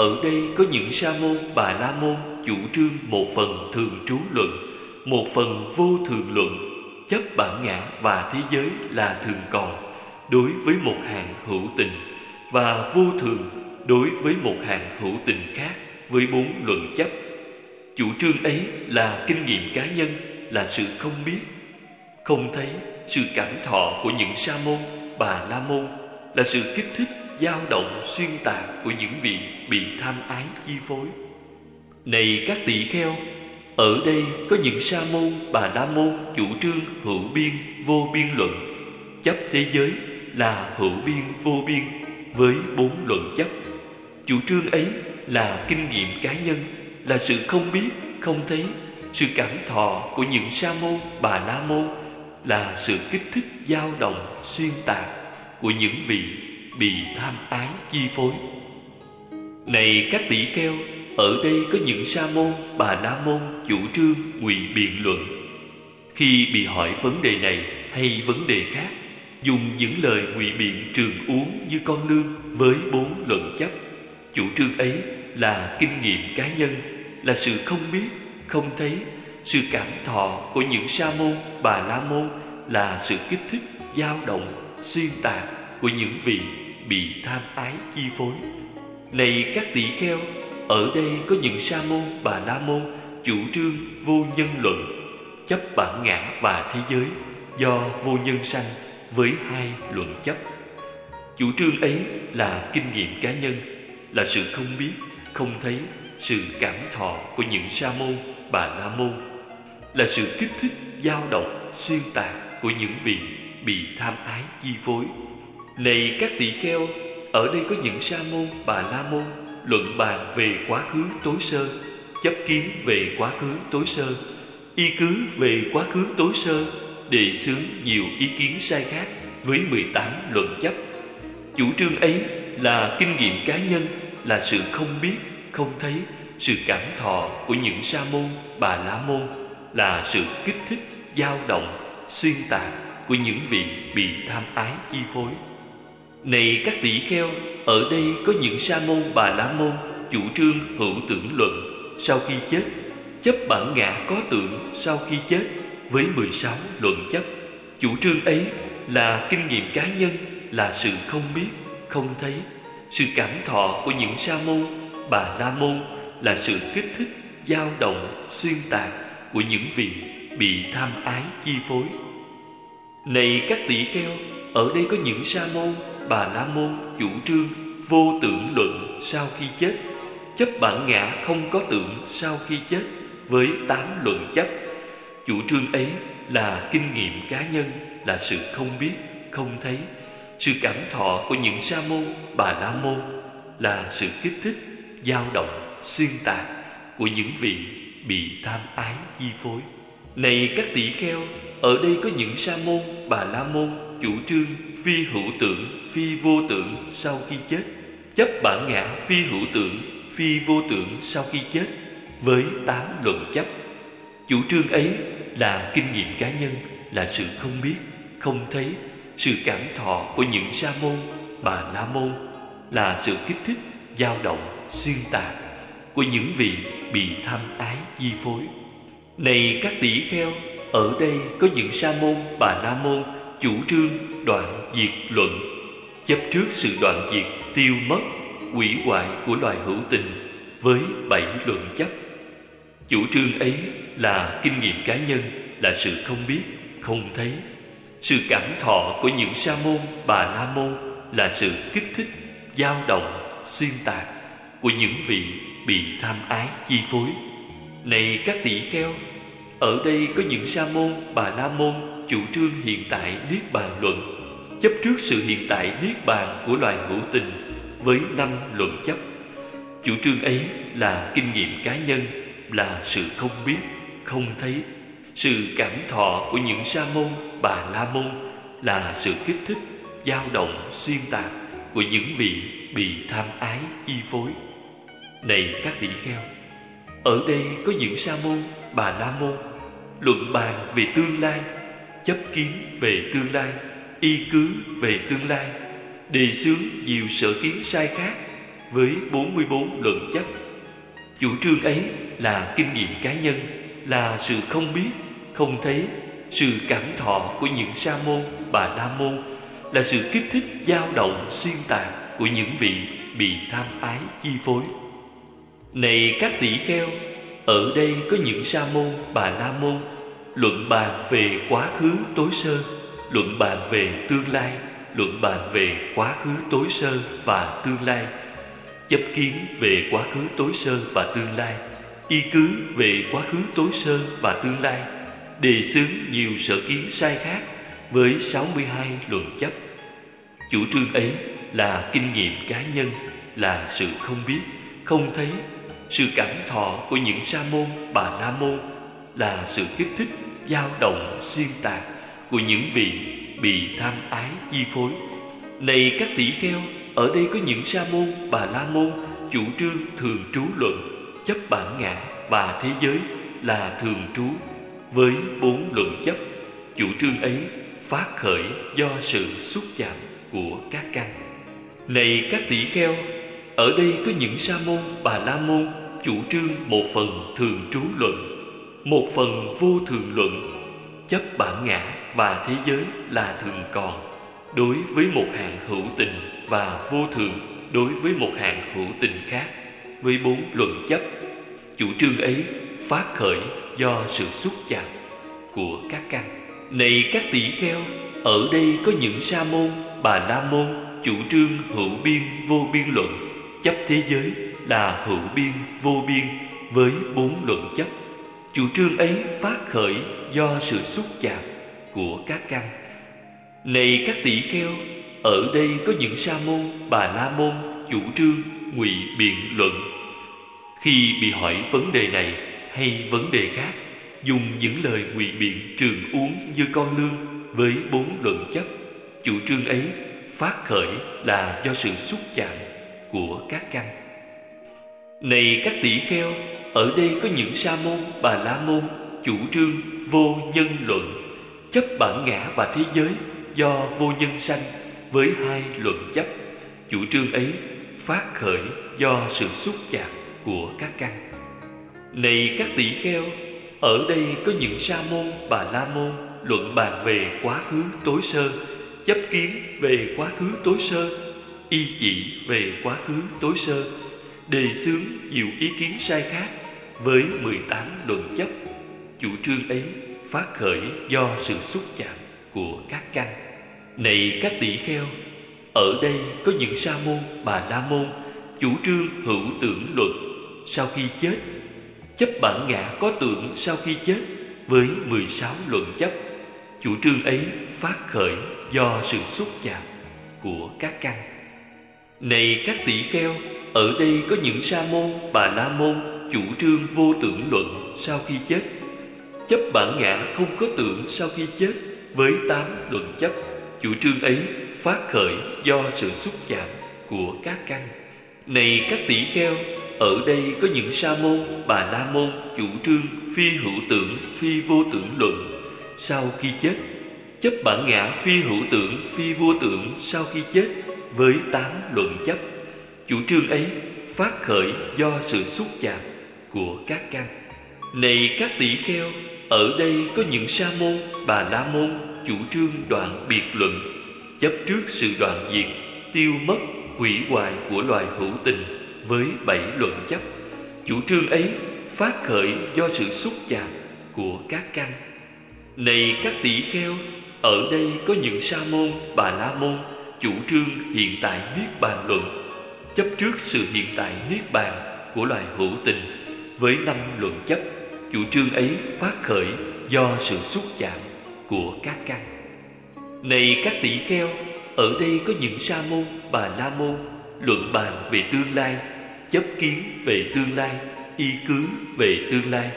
Ở đây có những sa môn, bà la môn, Chủ trương một phần thường trú luận, Một phần vô thường luận. Chấp bản ngã và thế giới là thường còn Đối với một hàng hữu tình, Và vô thường đối với một hàng hữu tình khác Với bốn luận chấp Chủ trương ấy là kinh nghiệm cá nhân, Là sự không biết, Không thấy sự cảm thọ của những sa môn, Bà la môn, Là sự kích thích dao động xuyên tạc Của những vị bị tham ái chi phối. Này các tỳ kheo Ở đây có những sa môn Bà la môn chủ trương hữu biên vô biên luận. Chấp thế giới là hữu biên vô biên Với bốn luận chấp. Chủ trương ấy là kinh nghiệm cá nhân là sự không biết, không thấy, sự cảm thọ của những sa môn, bà la môn là sự kích thích dao động, xuyên tạc của những vị bị tham ái chi phối. Này các tỷ kheo, ở đây có những sa môn, bà la môn chủ trương ngụy biện luận. Khi bị hỏi vấn đề này hay vấn đề khác, dùng những lời ngụy biện trường uống như con lương với bốn luận chấp. Chủ trương ấy là kinh nghiệm cá nhân là sự không biết không thấy sự cảm thọ của những sa môn bà la môn là sự kích thích dao động xuyên tạc của những vị bị tham ái chi phối. Này các tỷ kheo, ở đây có những sa môn bà la môn chủ trương vô nhân luận, chấp bản ngã và thế giới do vô nhân sanh với hai luận chấp. Chủ trương ấy là kinh nghiệm cá nhân, là sự không biết, không thấy, sự cảm thọ của những sa môn bà la môn, là sự kích thích dao động, xuyên tạc của những vị bị tham ái chi phối này các tỳ kheo, ở đây có những sa môn, bà la môn, luận bàn về quá khứ tối sơ, chấp kiến về quá khứ tối sơ, y cứ về quá khứ tối sơ, đề xướng nhiều ý kiến sai khác với 18 luận chấp. Chủ trương ấy là kinh nghiệm cá nhân, là sự không biết, không thấy, sự cảm thọ của những sa môn, bà la môn, là sự kích thích, dao động, xuyên tạc của những vị bị tham ái chi phối này các tỷ kheo, ở đây có những sa môn bà la môn, chủ trương, hữu tưởng luận. Sau khi chết, chấp bản ngã có tưởng sau khi chết, với 16 luận chấp. Chủ trương ấy là kinh nghiệm cá nhân, là sự không biết, không thấy. Sự cảm thọ của những sa môn, bà la môn là sự kích thích, dao động, xuyên tạc của những vị bị tham ái chi phối. Này các tỷ kheo, ở đây có những sa môn bà la môn chủ trương vô tưởng luận sau khi chết. Chấp bản ngã không có tưởng sau khi chết với tám luận chấp. Chủ trương ấy là kinh nghiệm cá nhân, là sự không biết, không thấy. Sự cảm thọ của những sa môn, bà la môn là sự kích thích, dao động, xuyên tạc của những vị bị tham ái chi phối. Này các tỷ kheo, ở đây có những sa môn, bà la môn chủ trương phi hữu tưởng, phi vô tưởng sau khi chết. Chấp bản ngã phi hữu tưởng, phi vô tưởng sau khi chết với tám luận chấp. Chủ trương ấy là kinh nghiệm cá nhân, là sự không biết, không thấy. Sự cảm thọ của những sa môn, bà la môn là sự kích thích, dao động, xuyên tạc của những vị bị tham ái, chi phối. Này các tỷ kheo, ở đây có những sa môn, bà la môn chủ trương, đoạn diệt luận. Chấp trước sự đoạn diệt, tiêu mất quỷ hoại của loài hữu tình với bảy luận chấp chủ trương ấy là kinh nghiệm cá nhân, là sự không biết, không thấy. Sự cảm thọ của những sa môn, bà la môn là sự kích thích, dao động, xuyên tạc của những vị bị tham ái chi phối. Này các tỷ kheo, ở đây có những sa môn, bà la môn chủ trương hiện tại niết bàn luận chấp trước sự hiện tại niết bàn của loài hữu tình với năm luận chấp. Chủ trương ấy là kinh nghiệm cá nhân là sự không biết không thấy. Sự cảm thọ của những sa môn bà la môn là sự kích thích dao động xuyên tạc của những vị bị tham ái chi phối. Này các tỷ kheo Ở đây có những sa môn, bà la môn Luận bàn về tương lai Chấp kiến về tương lai Y cứ về tương lai Đề xướng nhiều sở kiến sai khác với 44 luận chấp. Chủ trương ấy là kinh nghiệm cá nhân, là sự không biết, không thấy, sự cảm thọ của những sa môn, bà la môn, là sự kích thích dao động xuyên tạc của những vị bị tham ái chi phối. Này các tỷ kheo, ở đây có những sa môn, bà la môn luận bàn về quá khứ tối sơ, luận bàn về tương lai, luận bàn về quá khứ tối sơ và tương lai, chấp kiến về quá khứ tối sơ và tương lai, y cứ về quá khứ tối sơ và tương lai, đề xướng nhiều sở kiến sai khác với 62 luận chấp. Chủ trương ấy là kinh nghiệm cá nhân, là sự không biết, không thấy, sự cảm thọ của những sa môn, bà la môn là sự kích thích, dao động, xuyên tạc của những vị bị tham ái chi phối. Này các tỷ kheo, ở đây có những sa môn, bà la môn chủ trương thường trú luận, chấp bản ngã và thế giới là thường trú với bốn luận chấp. Chủ trương ấy phát khởi do sự xúc chạm của các căn. Này các tỷ kheo, ở đây có những sa môn, bà la môn chủ trương một phần thường trú luận, một phần vô thường luận, chấp bản ngã và thế giới là thường còn đối với một hạng hữu tình và vô thường đối với một hạng hữu tình khác với bốn luận chấp. Chủ trương ấy phát khởi do sự xúc chạm của các căn. Này các tỷ kheo, ở đây có những sa môn, bà la môn chủ trương hữu biên vô biên luận, chấp thế giới là hữu biên vô biên với bốn luận chấp. Chủ trương ấy phát khởi do sự xúc chạm của các căn. Này các tỷ kheo, ở đây có những sa môn, bà la môn chủ trương ngụy biện luận. Khi bị hỏi vấn đề này hay vấn đề khác, dùng những lời ngụy biện trường uống như con lương với bốn luận chấp. Chủ trương ấy phát khởi là do sự xúc chạm của các căn. Này các tỷ kheo, ở đây có những sa môn, bà la môn chủ trương vô nhân luận, chấp bản ngã và thế giới do vô nhân sanh với hai luận chấp. Chủ trương ấy phát khởi do sự xúc chạm của các căn. Này các tỷ kheo, ở đây có những sa môn, bà la môn luận bàn về quá khứ tối sơ, chấp kiến về quá khứ tối sơ, y chỉ về quá khứ tối sơ, đề xướng nhiều ý kiến sai khác với 18 luận chấp. Chủ trương ấy phát khởi do sự xúc chạm của các căn. Này các tỷ kheo, ở đây có những sa môn, bà la môn chủ trương hữu tưởng luật sau khi chết, chấp bản ngã có tưởng sau khi chết với 16 luận chấp. Chủ trương ấy phát khởi do sự xúc chạm của các căn. Này các tỷ kheo, ở đây có những sa môn, bà la môn chủ trương vô tưởng luận sau khi chết, chấp bản ngã không có tưởng sau khi chết với tám luận chấp. Chủ trương ấy phát khởi do sự xúc chạm của các căn. Này các tỷ kheo, ở đây có những sa môn, bà la môn chủ trương phi hữu tưởng, phi vô tưởng luận sau khi chết, chấp bản ngã phi hữu tưởng, phi vô tưởng sau khi chết với tám luận chấp. Chủ trương ấy phát khởi do sự xúc chạm của các căn. Này các tỷ kheo, ở đây có những sa môn, bà la môn chủ trương đoạn biệt luận, chấp trước sự đoạn diệt, tiêu mất, hủy hoại của loài hữu tình với bảy luận chấp. Chủ trương ấy phát khởi do sự xúc chạm của các căn. Này các tỷ kheo, ở đây có những sa môn, bà la môn chủ trương hiện tại niết bàn luận, chấp trước sự hiện tại niết bàn của loài hữu tình với năm luận chấp. Chủ trương ấy phát khởi do sự xúc chạm của các căn. Này các tỷ kheo, ở đây có những sa môn, bà la môn luận bàn về tương lai, chấp kiến về tương lai, y cứ về tương lai,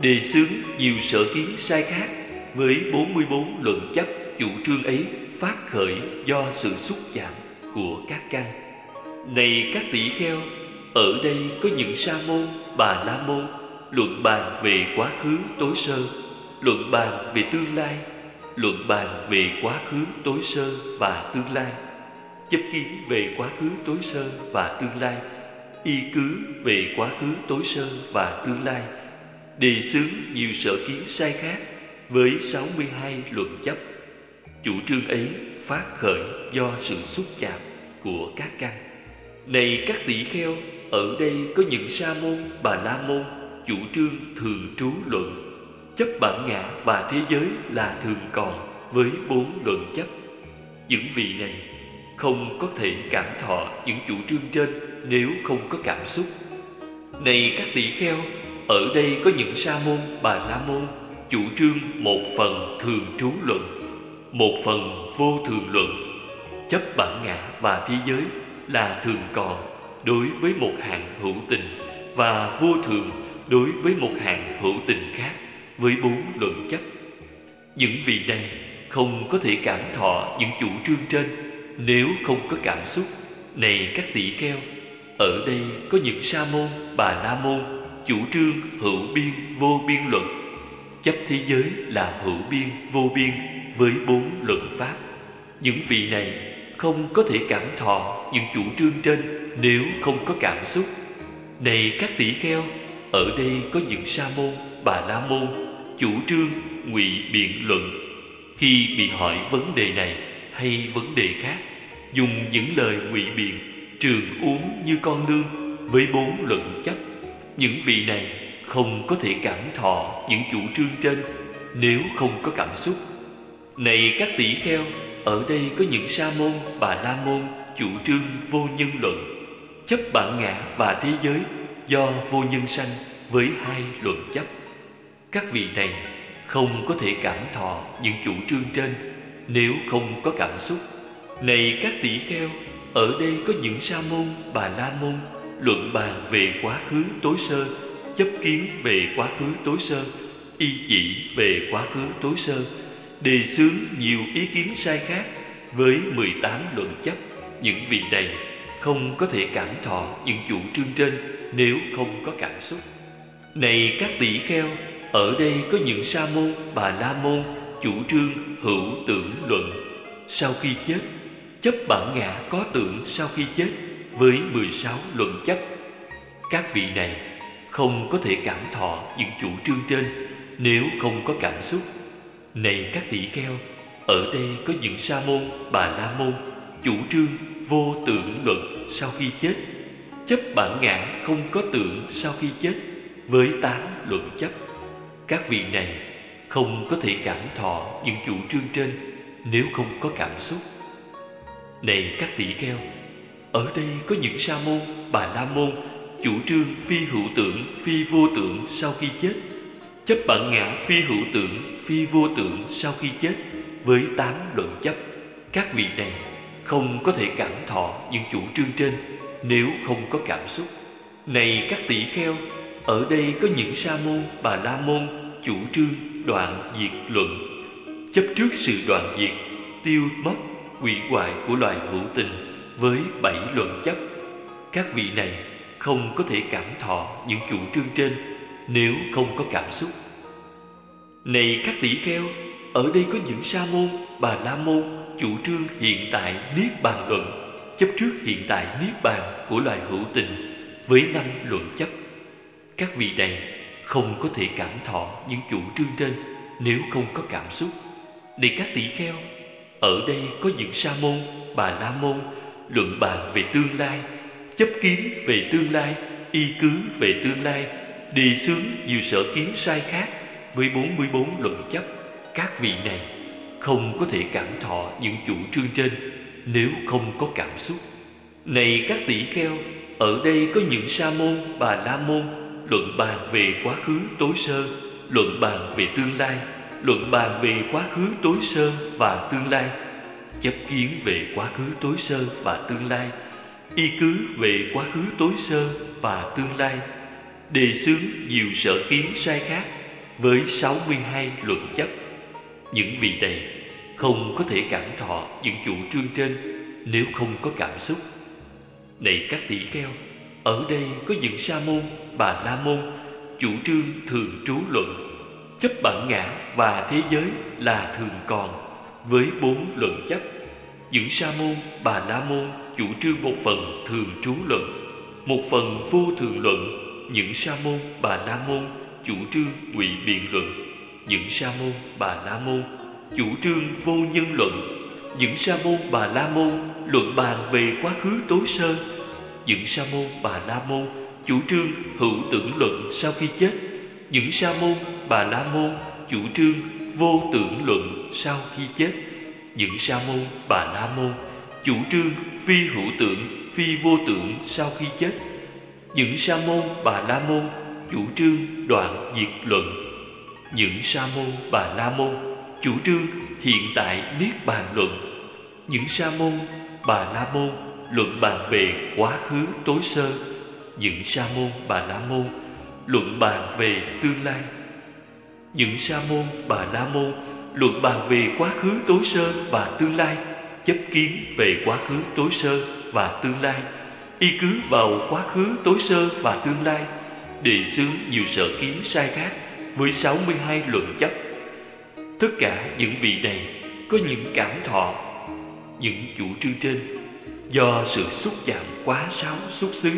đề xướng nhiều sở kiến sai khác với 44 luận chấp chủ trương ấy phát khởi do sự xúc chạm của các căn. Này các tỷ kheo, ở đây có những sa môn, bà la môn luận bàn về quá khứ tối sơ, luận bàn về tương lai, luận bàn về quá khứ tối sơ và tương lai, chấp kiến về quá khứ tối sơ và tương lai y cứ về quá khứ tối sơ và tương lai. Đề xướng nhiều sở kiến sai khác với 62 luận chấp. Chủ trương ấy phát khởi do sự xúc chạm của các căn. Này các tỷ kheo ở đây có những sa môn, bà la môn, chủ trương thường trú luận. Chấp bản ngã và thế giới là thường còn với bốn luận chấp những vị này không có thể cảm thọ những chủ trương trên nếu không có cảm xúc. Này các tỷ kheo, ở đây có những sa môn, bà la môn, chủ trương một phần thường trú luận, một phần vô thường luận. Chấp bản ngã và thế giới là thường còn đối với một hạng hữu tình và vô thường đối với một hạng hữu tình khác với bốn luận chấp những vị này không có thể cảm thọ những chủ trương trên. Nếu không có cảm xúc, này các tỷ kheo, ở đây có những sa môn, bà la môn, chủ trương hữu biên vô biên luận. Chấp thế giới là hữu biên vô biên với bốn luận pháp. Những vị này không có thể cảm thọ những chủ trương trên nếu không có cảm xúc. Này các tỷ kheo, ở đây có những sa môn, bà la môn, chủ trương, ngụy biện luận. Khi bị hỏi vấn đề này hay vấn đề khác, dùng những lời ngụy biện, trường uống như con nương với bốn luận chấp những vị này không có thể cảm thọ những chủ trương trên nếu không có cảm xúc. Này các tỷ kheo ở đây có những sa môn, bà la môn, chủ trương vô nhân luận. Chấp bản ngã và thế giới do vô nhân sanh với hai luận chấp. Các vị này không có thể cảm thọ những chủ trương trên nếu không có cảm xúc. Này các tỷ kheo, ở đây có những sa môn, bà la môn luận bàn về quá khứ tối sơ, chấp kiến về quá khứ tối sơ, y chỉ về quá khứ tối sơ đề xướng nhiều ý kiến sai khác với 18 luận chấp những vị này không có thể cảm thọ những chủ trương trên nếu không có cảm xúc. Này các tỷ kheo, ở đây có những sa môn bà la môn chủ trương hữu tưởng luận. Sau khi chết, chấp bản ngã có tưởng sau khi chết với 16 luận chấp các vị này không có thể cảm thọ những chủ trương trên nếu không có cảm xúc này các tỷ kheo, ở đây có những sa môn, bà la môn, chủ trương, vô tưởng luận sau khi chết. Chấp bản ngã không có tưởng sau khi chết, với tám luận chấp. Các vị này không có thể cảm thọ những chủ trương trên nếu không có cảm xúc. Này các tỷ kheo, ở đây có những sa môn, bà la môn, chủ trương phi hữu tưởng, phi vô tưởng sau khi chết chấp bản ngã phi hữu tưởng, phi vô tưởng sau khi chết, với tám luận chấp. Các vị này không có thể cảm thọ những chủ trương trên nếu không có cảm xúc. Này các tỷ kheo, ở đây có những sa môn, bà la môn, chủ trương, đoạn diệt luận. Chấp trước sự đoạn diệt, tiêu mất hủy hoại của loài hữu tình với bảy luận chấp. Các vị này không có thể cảm thọ những chủ trương trên nếu không có cảm xúc. Này các tỷ kheo, ở đây có những sa môn, bà la môn, chủ trương hiện tại niết bàn luận, chấp trước hiện tại niết bàn của loài hữu tình với năm luận chấp. Các vị này không có thể cảm thọ những chủ trương trên nếu không có cảm xúc. Này các tỷ kheo, ở đây có những sa môn, bà la môn, luận bàn về tương lai, chấp kiến về tương lai, y cứ về tương lai đề xướng nhiều sở kiến sai khác với 44 luận chấp các vị này không có thể cảm thọ những chủ trương trên nếu không có cảm xúc. Này các tỷ kheo, ở đây có những sa môn, bà la môn luận bàn về quá khứ tối sơ, luận bàn về tương lai, luận bàn về quá khứ tối sơ và tương lai, chấp kiến về quá khứ tối sơ và tương lai, y cứ về quá khứ tối sơ và tương lai đề xướng nhiều sở kiến sai khác với 62 luận chấp những vị này không có thể cảm thọ những chủ trương trên nếu không có cảm xúc. Này các tỷ kheo, ở đây có những sa môn, bà la môn, chủ trương thường trú luận. Chấp bản ngã và thế giới là thường còn với bốn luận chấp những sa môn, bà la môn chủ trương một phần thường trú luận, một phần vô thường luận những sa môn bà la môn chủ trương ngụy biện luận. Những sa môn bà la môn chủ trương vô nhân luận. Những sa môn bà la môn luận bàn về quá khứ tối sơ. Những sa môn bà la môn chủ trương hữu tưởng luận sau khi chết. Những sa môn bà la môn chủ trương vô tưởng luận sau khi chết. Những sa môn bà la môn chủ trương phi hữu tưởng, phi vô tưởng sau khi chết những sa môn bà la môn, chủ trương đoạn diệt luận. Những sa môn bà la môn, chủ trương hiện tại niết bàn luận. Những sa môn bà la môn luận bàn về quá khứ tối sơ. Những sa môn bà la môn luận bàn về tương lai. Những sa môn bà la môn luận bàn về quá khứ tối sơ và tương lai, chấp kiến về quá khứ tối sơ và tương lai y cứ vào quá khứ tối sơ và tương lai đề xướng nhiều sở kiến sai khác với 62 luận chấp tất cả những vị này có những cảm thọ, những chủ trương trên, do sự xúc chạm quá sáo xúc xứ,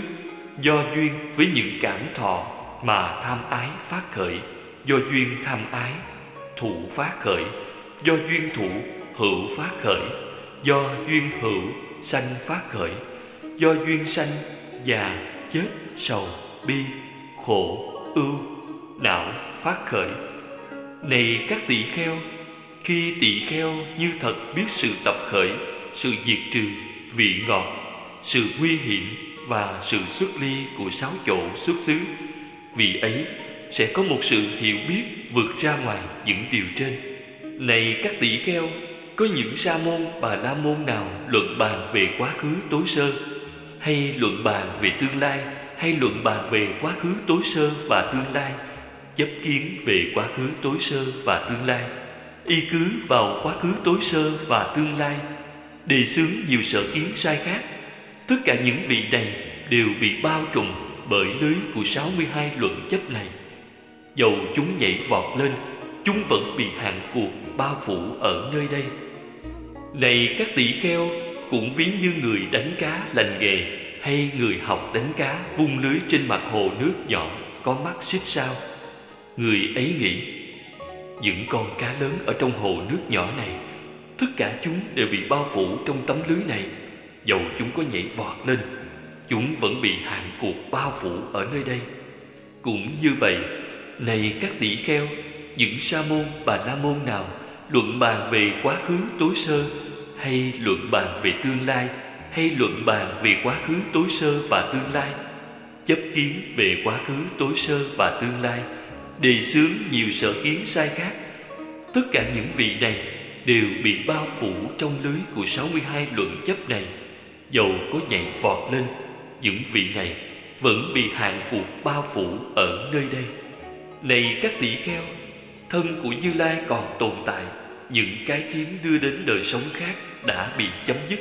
do duyên với những cảm thọ mà tham ái phát khởi, do duyên tham ái thủ phát khởi, do duyên thủ hữu phát khởi, do duyên hữu sanh phát khởi do duyên sanh già chết sầu bi khổ ưu não phát khởi. Này các tỷ kheo, khi tỷ kheo như thật biết sự tập khởi, sự diệt trừ vị ngọt, sự nguy hiểm và sự xuất ly của sáu chỗ xuất xứ vì ấy sẽ có một sự hiểu biết vượt ra ngoài những điều trên. Này các tỷ kheo, có những sa môn bà la môn nào luận bàn về quá khứ tối sơ? Hay luận bàn về tương lai, hay luận bàn về quá khứ tối sơ và tương lai. Chấp kiến về quá khứ tối sơ và tương lai. Y cứ vào quá khứ tối sơ và tương lai. Đề xướng nhiều sở kiến sai khác. Tất cả những vị này đều bị bao trùm bởi lưới của 62 luận chấp này. Dầu chúng nhảy vọt lên, chúng vẫn bị hạn cuộc bao phủ ở nơi đây. Này các tỷ kheo cũng ví như người đánh cá lành nghề hay người học đánh cá vung lưới trên mặt hồ nước nhỏ, có mắt xích sao. Người ấy nghĩ, những con cá lớn ở trong hồ nước nhỏ này, tất cả chúng đều bị bao phủ trong tấm lưới này. Dầu chúng có nhảy vọt lên, chúng vẫn bị hạn cuộc bao phủ ở nơi đây. Cũng như vậy, này các tỷ kheo, những sa môn bà la môn nào luận bàn về quá khứ tối sơ hay luận bàn về tương lai, hay luận bàn về quá khứ tối sơ và tương lai? Chấp kiến về quá khứ tối sơ và tương lai, đề xướng nhiều sở kiến sai khác. Tất cả những vị này đều bị bao phủ trong lưới của 62 luận chấp này. Dầu có nhảy vọt lên, những vị này vẫn bị hạn cuộc bao phủ ở nơi đây. Này các tỷ kheo, thân của như lai còn tồn tại, những cái khiến đưa đến đời sống khác đã bị chấm dứt.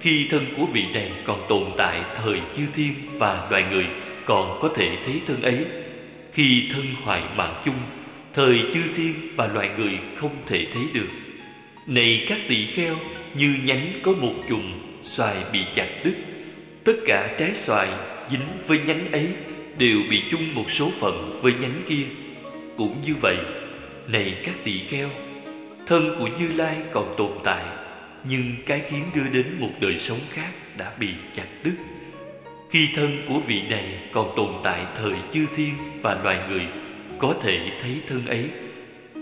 Khi thân của vị này còn tồn tại thời chư thiên và loài người, còn có thể thấy thân ấy. Khi thân hoại mạng chung, thời chư thiên và loài người không thể thấy được. Này các tỳ kheo, như nhánh có một chùm xoài bị chặt đứt, tất cả trái xoài dính với nhánh ấy đều bị chung một số phận với nhánh kia. Cũng như vậy, này các tỳ kheo, thân của như lai còn tồn tại nhưng cái khiến đưa đến một đời sống khác đã bị chặt đứt. Khi thân của vị này còn tồn tại thời chư thiên và loài người, có thể thấy thân ấy.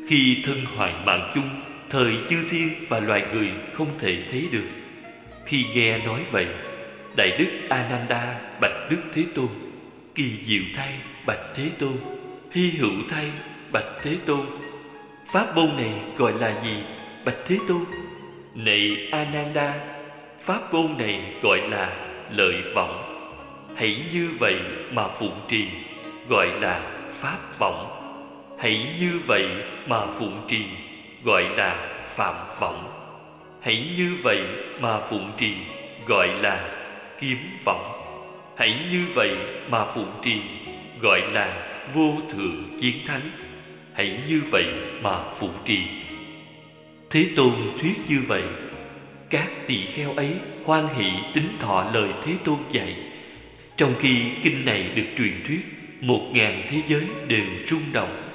Khi thân hoại mạng chung, thời chư thiên và loài người không thể thấy được. Khi nghe nói vậy, đại đức ananda bạch đức thế tôn, kỳ diệu thay bạch thế tôn, hy hữu thay bạch thế tôn, pháp môn này gọi là gì, bạch thế tôn? Này ananda, pháp môn này gọi là lợi vọng. Hãy như vậy mà phụng trì, gọi là pháp vọng. Hãy như vậy mà phụng trì, gọi là phạm vọng. Hãy như vậy mà phụng trì, gọi là kiếm vọng. Hãy như vậy mà phụng trì, gọi là vô thượng chiến thắng. Hãy như vậy mà phụng trì thế tôn thuyết như vậy các tỳ kheo ấy hoan hỷ tính thọ lời Thế Tôn dạy. Trong khi kinh này được truyền thuyết, một ngàn thế giới đều rung động.